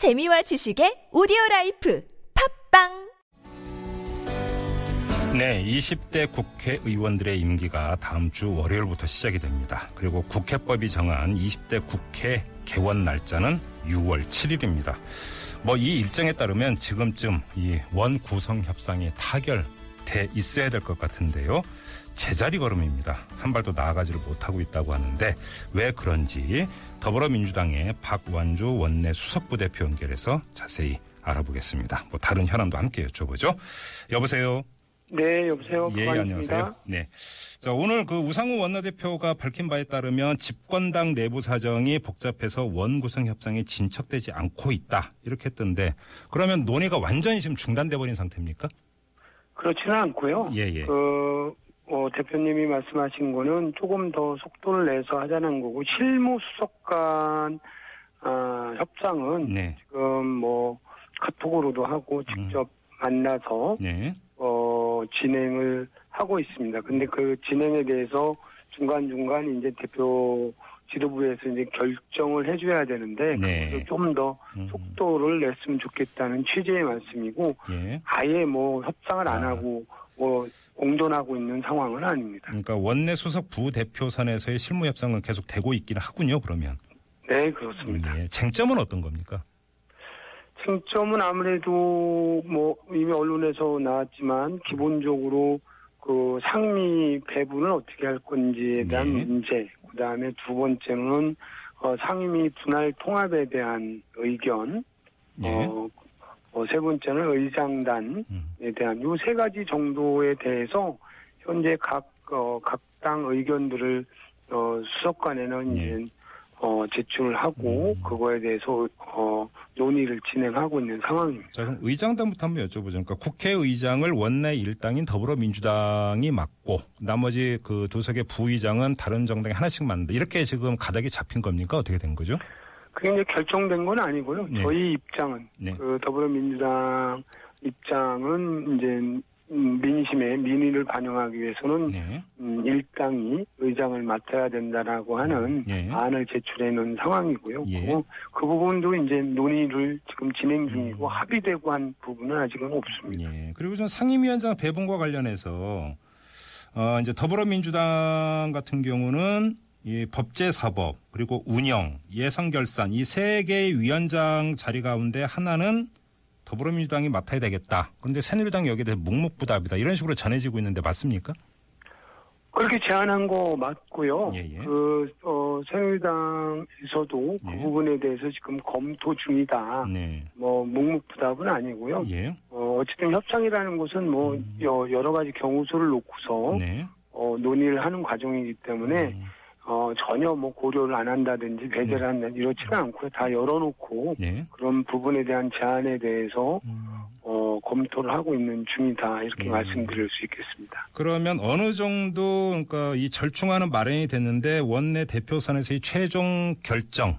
재미와 지식의 오디오 life 팟빵 네, 20대 국회의원들의 임기가 다음 주 월요일부터 시작이 됩니다. 그리고 국회법이 정한 20대 국회 개원 날짜는 6월 7일입니다. 뭐 이 일정에 따르면 지금쯤 이 원 구성 협상이 타결 돼 있어야 될 것 같은데요. 제자리 걸음입니다. 한 발도 나아가지를 못하고 있다고 하는데 왜 그런지 더불어민주당의 박완주 원내 수석부 대표 연결해서 자세히 알아보겠습니다. 뭐 다른 현안도 함께 여쭤보죠. 여보세요. 네, 여보세요. 예. 안녕하세요. 네. 자, 오늘 그 우상호 원내대표가 밝힌 바에 따르면 집권당 내부 사정이 복잡해서 원구성 협상이 진척되지 않고 있다. 이렇게 했던데 그러면 논의가 완전히 지금 중단돼 버린 상태입니까? 그렇지는 않고요. 예, 예. 그 어, 대표님이 말씀하신 거는 조금 더 속도를 내서 하자는 거고 실무 수석 간 아, 협상은 네. 지금 뭐 카톡으로도 하고 직접 만나서 네. 어, 진행을 하고 있습니다. 근데 그 진행에 대해서 중간중간 이제 대표 지도부에서 이제 결정을 해줘야 되는데 네. 좀더 음. 속도를 냈으면 좋겠다는 취지의 말씀이고 예. 아예 뭐 협상을 안 아. 하고 뭐 공존하고 있는 상황은 아닙니다. 그러니까 원내 수석 부대표 선에서의 실무 협상은 계속 되고 있기는 하군요. 그러면. 네, 그렇습니다. 예. 쟁점은 어떤 겁니까? 쟁점은 아무래도 뭐 이미 언론에서 나왔지만 기본적으로 그 상미 배분을 어떻게 할 건지에 대한 네. 문제, 그 다음에 두 번째는 어, 상임위 분할 통합에 대한 의견, 예. 어, 어, 세 번째는 의장단에 음. 대한 요 세 가지 정도에 대해서 현재 각, 어, 각 당 의견들을, 어, 수석관에는 예. 이제, 어, 제출을 하고, 음. 그거에 대해서, 어, 논의를 진행하고 있는 상황입니다. 자, 그럼 의장단부터 한번 여쭤보죠. 그러니까 국회의장을 원내 일당인 더불어민주당이 맡고 나머지 그 두석의 부의장은 다른 정당이 하나씩 맡는다. 이렇게 지금 가닥이 잡힌 겁니까? 어떻게 된 거죠? 그게 이제 결정된 건 아니고요. 네. 저희 입장은, 네. 그 더불어민주당 입장은 이제, 음, 민심의 민의를 반영하기 위해서는 네. 음, 일당이 의장을 맡아야 된다라고 하는 예. 안을 제출해 놓은 상황이고요. 예. 그, 그 부분도 이제 논의를 지금 진행 중이고 음. 합의되고 한 부분은 아직은 없습니다. 예. 그리고 좀 상임위원장 배분과 관련해서 어 이제 더불어민주당 같은 경우는 이 법제사법 그리고 운영 예산결산 이 세 개의 위원장 자리 가운데 하나는 더불어민주당이 맡아야 되겠다. 그런데 새누리당이 여기에 대해 묵묵부답이다. 이런 식으로 전해지고 있는데 맞습니까? 그렇게 제안한 거 맞고요. 예, 예. 그 어, 새누리당에서도 그 예. 부분에 대해서 지금 검토 중이다. 네. 뭐 묵묵부답은 아니고요. 예. 어, 어쨌든 협상이라는 것은 뭐 여, 여러 가지 경우수를 놓고서 음. 네. 어, 논의를 하는 과정이기 때문에 음. 어, 전혀 뭐 고려를 안 한다든지 배제를 한다든지 이렇지는 않고요. 다 열어놓고 네. 그런 부분에 대한 제안에 대해서 음. 어, 검토를 하고 있는 중이다 이렇게 음. 말씀드릴 수 있겠습니다. 그러면 어느 정도 그러니까 이 절충안은 마련이 됐는데 원내 대표선에서의 최종 결정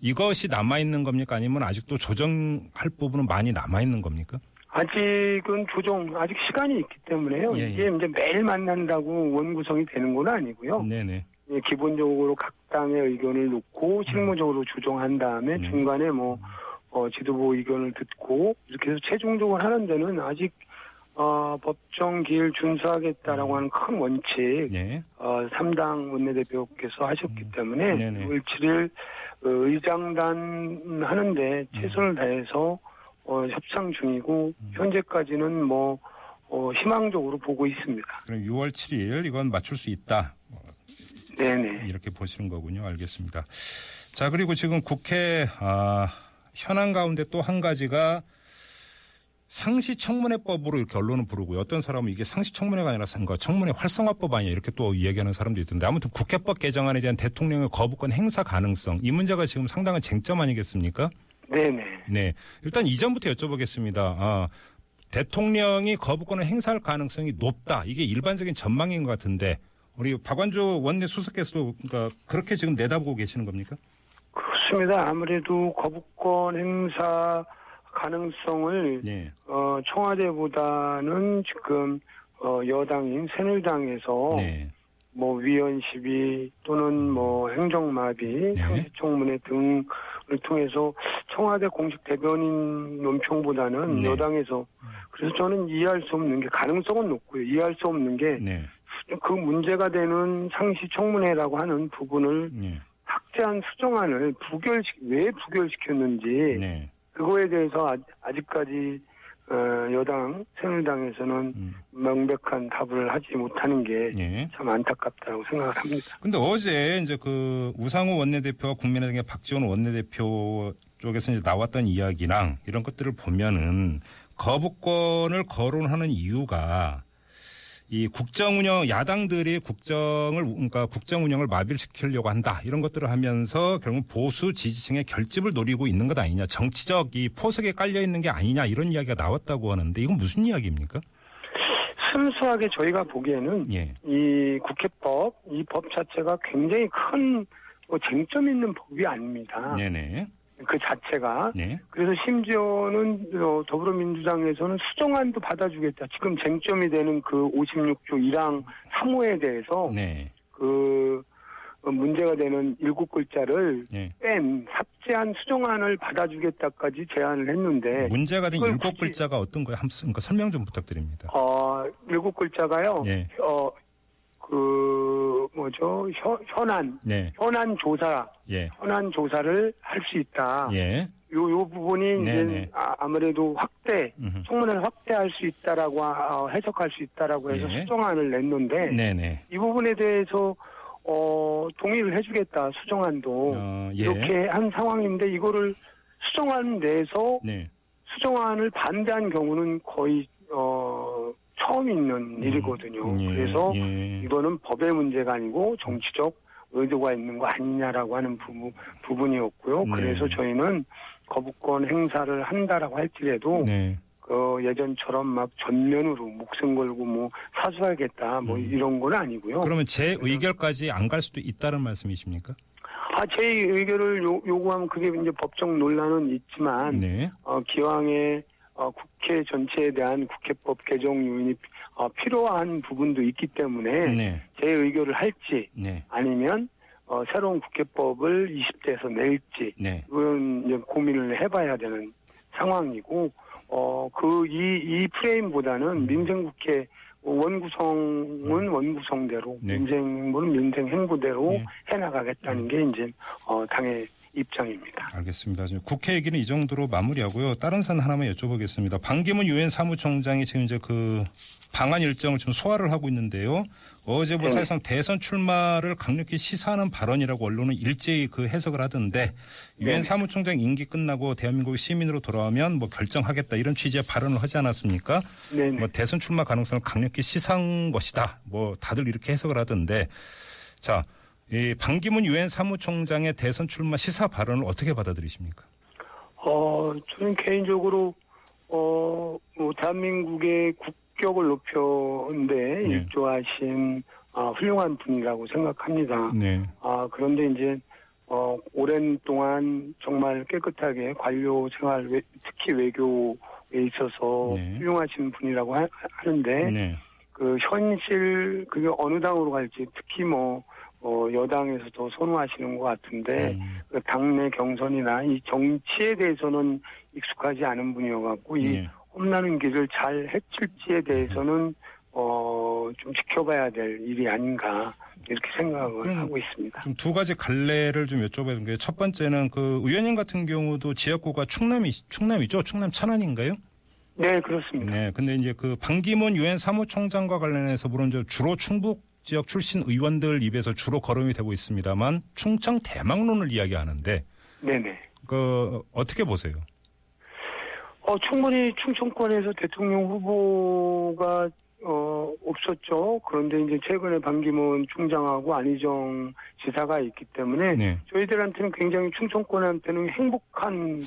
이것이 남아 있는 겁니까 아니면 아직도 조정할 부분은 많이 남아 있는 겁니까? 아직은 조정 아직 시간이 있기 때문에요. 예, 이게 이제 매일 만난다고 원구성이 되는 건 아니고요. 네네. 예, 기본적으로 각 당의 의견을 놓고 실무적으로 조정한 다음에 네. 중간에 뭐 어, 지도부 의견을 듣고 이렇게 해서 최종적으로 하는 데는 아직 어, 법정 기일 준수하겠다라고 하는 큰 원칙 네. 어, 3당 원내대표께서 하셨기 때문에 음. 네네. 6월 7일 어, 의장단 하는데 음. 최선을 다해서 어, 협상 중이고 음. 현재까지는 뭐 어, 희망적으로 보고 있습니다. 그럼 6월 7일 이건 맞출 수 있다 네네. 이렇게 보시는 거군요. 알겠습니다. 자 그리고 지금 국회 아, 현안 가운데 또 한 가지가 상시청문회법으로 이렇게 언론은 부르고요. 어떤 사람은 이게 상시청문회가 아니라 선거 청문회 활성화법 아니야 이렇게 또 얘기하는 사람도 있던데 아무튼 국회법 개정안에 대한 대통령의 거부권 행사 가능성 이 문제가 지금 상당한 쟁점 아니겠습니까? 네네. 네. 일단 이전부터 여쭤보겠습니다. 아, 대통령이 거부권을 행사할 가능성이 높다. 이게 일반적인 전망인 것 같은데 우리 박완주 원내 수석께서도 그러니까 그렇게 지금 내다보고 계시는 겁니까? 그렇습니다. 아무래도 거부권 행사 가능성을 네. 어, 청와대보다는 지금 어, 여당인 새누리당에서 네. 뭐 위원 시비 또는 뭐 행정마비, 네. 상시청문회 등을 통해서 청와대 공식 대변인 논평보다는 네. 여당에서 그래서 저는 이해할 수 없는 게 가능성은 높고요. 이해할 수 없는 게 그 네. 문제가 되는 상시 청문회라고 하는 부분을 네. 확대한 수정안을 부결시 왜 부결시켰는지 네. 그거에 대해서 아- 아직까지 어, 여당 새누리당에서는 음. 명백한 답을 하지 못하는 게 예. 참 안타깝다고 생각을 합니다. 근데 어제 이제 그 우상호 원내대표와 국민의당의 박지원 원내대표 쪽에서 이제 나왔던 이야기랑 이런 것들을 보면은 거부권을 거론하는 이유가 이 국정 운영 야당들이 국정을 그러니까 국정 운영을 마비를 시키려고 한다. 이런 것들을 하면서 결국 보수 지지층의 결집을 노리고 있는 것 아니냐. 정치적 이 포석에 깔려 있는 게 아니냐. 이런 이야기가 나왔다고 하는데 이건 무슨 이야기입니까? 순수하게 저희가 보기에는 예, 이 국회법 이 법 자체가 굉장히 큰뭐 쟁점 있는 법이 아닙니다. 네네, 그 자체가 네, 그래서 심지어는 어, 더불어민주당에서는 수정안도 받아주겠다. 지금 쟁점이 되는 그 56조 1항 3호에 대해서 네, 그 어, 문제가 되는 일곱 글자를 네. 뺀 삭제한 수정안을 받아주겠다까지 제안을 했는데 문제가 된 일곱 글자가 어떤 거예요? 한번 그러니까 설명 좀 부탁드립니다. 어 일곱 글자가요. 예. 어 그 뭐죠? 현, 현안. 네, 현안 조사. 예, 현안 조사를 할 수 있다. 예, 요 요 부분이 네, 이제 네. 아, 아무래도 확대 음흠. 청문회를 확대할 수 있다라고 어, 해석할 수 있다라고 해서 예. 수정안을 냈는데 네, 네, 이 부분에 대해서 어 동의를 해주겠다 수정안도. 어, 예, 이렇게 한 상황인데 이거를 수정안 내에서 네, 수정안을 반대한 경우는 거의 어 처음 있는 일이거든요. 예, 그래서 예. 이거는 법의 문제가 아니고 정치적 의도가 있는 거 아니냐라고 하는 부분, 부분이었고요. 네. 그래서 저희는 거부권 행사를 한다라고 할지라도 네, 그 예전처럼 막 전면으로 목숨 걸고 뭐 사수하겠다 뭐 음. 이런 건 아니고요. 그러면 제 의결까지 안 갈 수도 있다는 말씀이십니까? 아, 제 의견을 요, 요구하면 그게 이제 법적 논란은 있지만 네, 어, 기왕에 어, 국회 전체에 대한 국회법 개정 요인이 어, 필요한 부분도 있기 때문에 네, 제 의결을 할지 네, 아니면 어, 새로운 국회법을 20대에서 낼지 네, 그건 이제 고민을 해봐야 되는 상황이고 어, 그 이 이 프레임보다는 민생국회 원구성은 원구성대로 네. 민생행보는 민생 행보대로 네. 해나가겠다는 게 이제 어, 당의 입장입니다. 알겠습니다. 지금 국회 얘기는 이 정도로 마무리하고요. 다른 사안 하나만 여쭤보겠습니다. 반기문 유엔 사무총장이 지금 이제 그 방한 일정을 좀 소화를 하고 있는데요. 어제 뭐 네. 사실상 대선 출마를 강력히 시사하는 발언이라고 언론은 일제히 그 해석을 하던데 유엔 네. 사무총장 임기 끝나고 대한민국 시민으로 돌아오면 뭐 결정하겠다 이런 취지의 발언을 하지 않았습니까? 네, 뭐 대선 출마 가능성을 강력히 시사한 것이다. 뭐 다들 이렇게 해석을 하던데 자, 이 반기문 유엔 사무총장의 대선 출마 시사 발언을 어떻게 받아들이십니까? 어, 저는 개인적으로, 어, 뭐, 대한민국의 국격을 높여는데 네. 일조하신, 아, 훌륭한 분이라고 생각합니다. 네. 아, 그런데 이제, 어, 오랜 동안 정말 깨끗하게 관료 생활, 외- 특히 외교에 있어서 네. 훌륭하신 분이라고 하, 하는데, 네. 그 현실, 그게 어느 당으로 갈지, 특히 뭐, 어, 여당에서 더 선호하시는 것 같은데, 음, 그 당내 경선이나 이 정치에 대해서는 익숙하지 않은 분이어갖고 이 네. 험나는 길을 잘 해칠지에 대해서는 어, 좀 지켜봐야 될 일이 아닌가 이렇게 생각을 하고 있습니다. 좀 두 가지 갈래를 좀 여쭤보는 게첫 번째는 그 의원님 같은 경우도 지역구가 충남이 충남이죠? 충남 천안인가요? 네 그렇습니다. 네. 근데 이제 그 반기문 유엔 사무총장과 관련해서 물론 주로 충북 지역 출신 의원들 입에서 주로 거론이 되고 있습니다만 충청 대망론을 이야기하는데 네네. 그 어떻게 보세요? 어, 충분히 충청권에서 대통령 후보가 어, 없었죠. 그런데 이제 최근에 반기문 총장하고 안희정 지사가 있기 때문에 네. 저희들한테는 굉장히 충청권한테는 행복한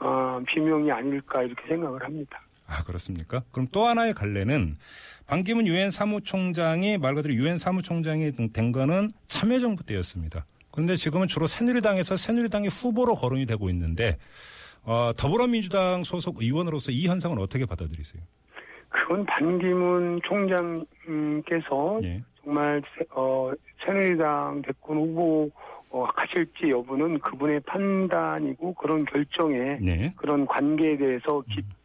어, 비명이 아닐까 이렇게 생각을 합니다. 아, 그렇습니까? 그럼 또 하나의 갈래는 반기문 유엔 사무총장이 말 그대로 유엔 사무총장이 된 거는 참여정부 때였습니다. 그런데 지금은 주로 새누리당에서 새누리당의 후보로 거론이 되고 있는데 어, 더불어민주당 소속 의원으로서 이 현상은 어떻게 받아들이세요? 그건 반기문 총장께서 예. 정말 새, 어, 새누리당 대권 후보 어, 하실지 여부는 그분의 판단이고 그런 결정에 네. 그런 관계에 대해서 깊이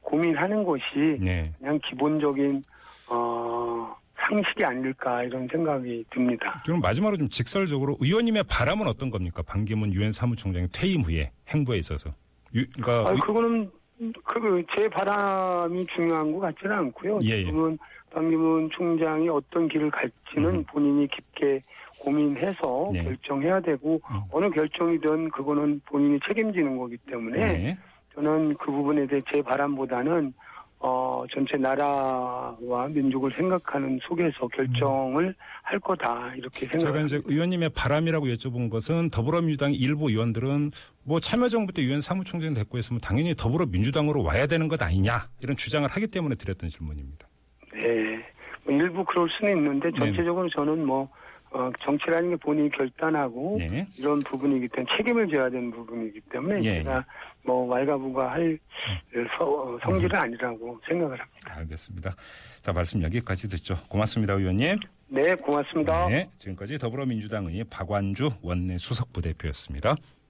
고민하는 것이 네. 그냥 기본적인 어, 상식이 아닐까 이런 생각이 듭니다. 그럼 마지막으로 좀 직설적으로 의원님의 바람은 어떤 겁니까? 반기문 유엔 사무총장의 퇴임 후에 행보에 있어서. 유, 그러니까 아, 의- 그거는 그제 바람이 중요한 것 같지는 않고요. 예, 예. 지금은 방기문 총장이 어떤 길을 갈지는 음. 본인이 깊게 고민해서 네. 결정해야 되고 음. 어느 결정이든 그거는 본인이 책임지는 거기 때문에 네. 저는 그 부분에 대해 제 바람보다는 어 전체 나라와 민족을 생각하는 속에서 결정을 할 거다 이렇게 제가 생각합니다. 이제 의원님의 바람이라고 여쭤본 것은 더불어민주당 일부 의원들은 뭐 참여정부 때 유엔 사무총장 됐고 했으면 당연히 더불어민주당으로 와야 되는 것 아니냐 이런 주장을 하기 때문에 드렸던 질문입니다. 네. 뭐 일부 그럴 수는 있는데 네. 전체적으로 저는 뭐 어, 정치라는 게 본인이 결단하고 네. 이런 부분이기 때문에 책임을 져야 되는 부분이기 때문에 예, 제가 뭐 왈가부가 할 서- 어, 성질은 아니라고 생각을 합니다. 알겠습니다. 자 말씀 여기까지 듣죠. 고맙습니다, 의원님. 네, 고맙습니다. 네. 지금까지 더불어민주당 의원 박완주 원내 수석부대표였습니다.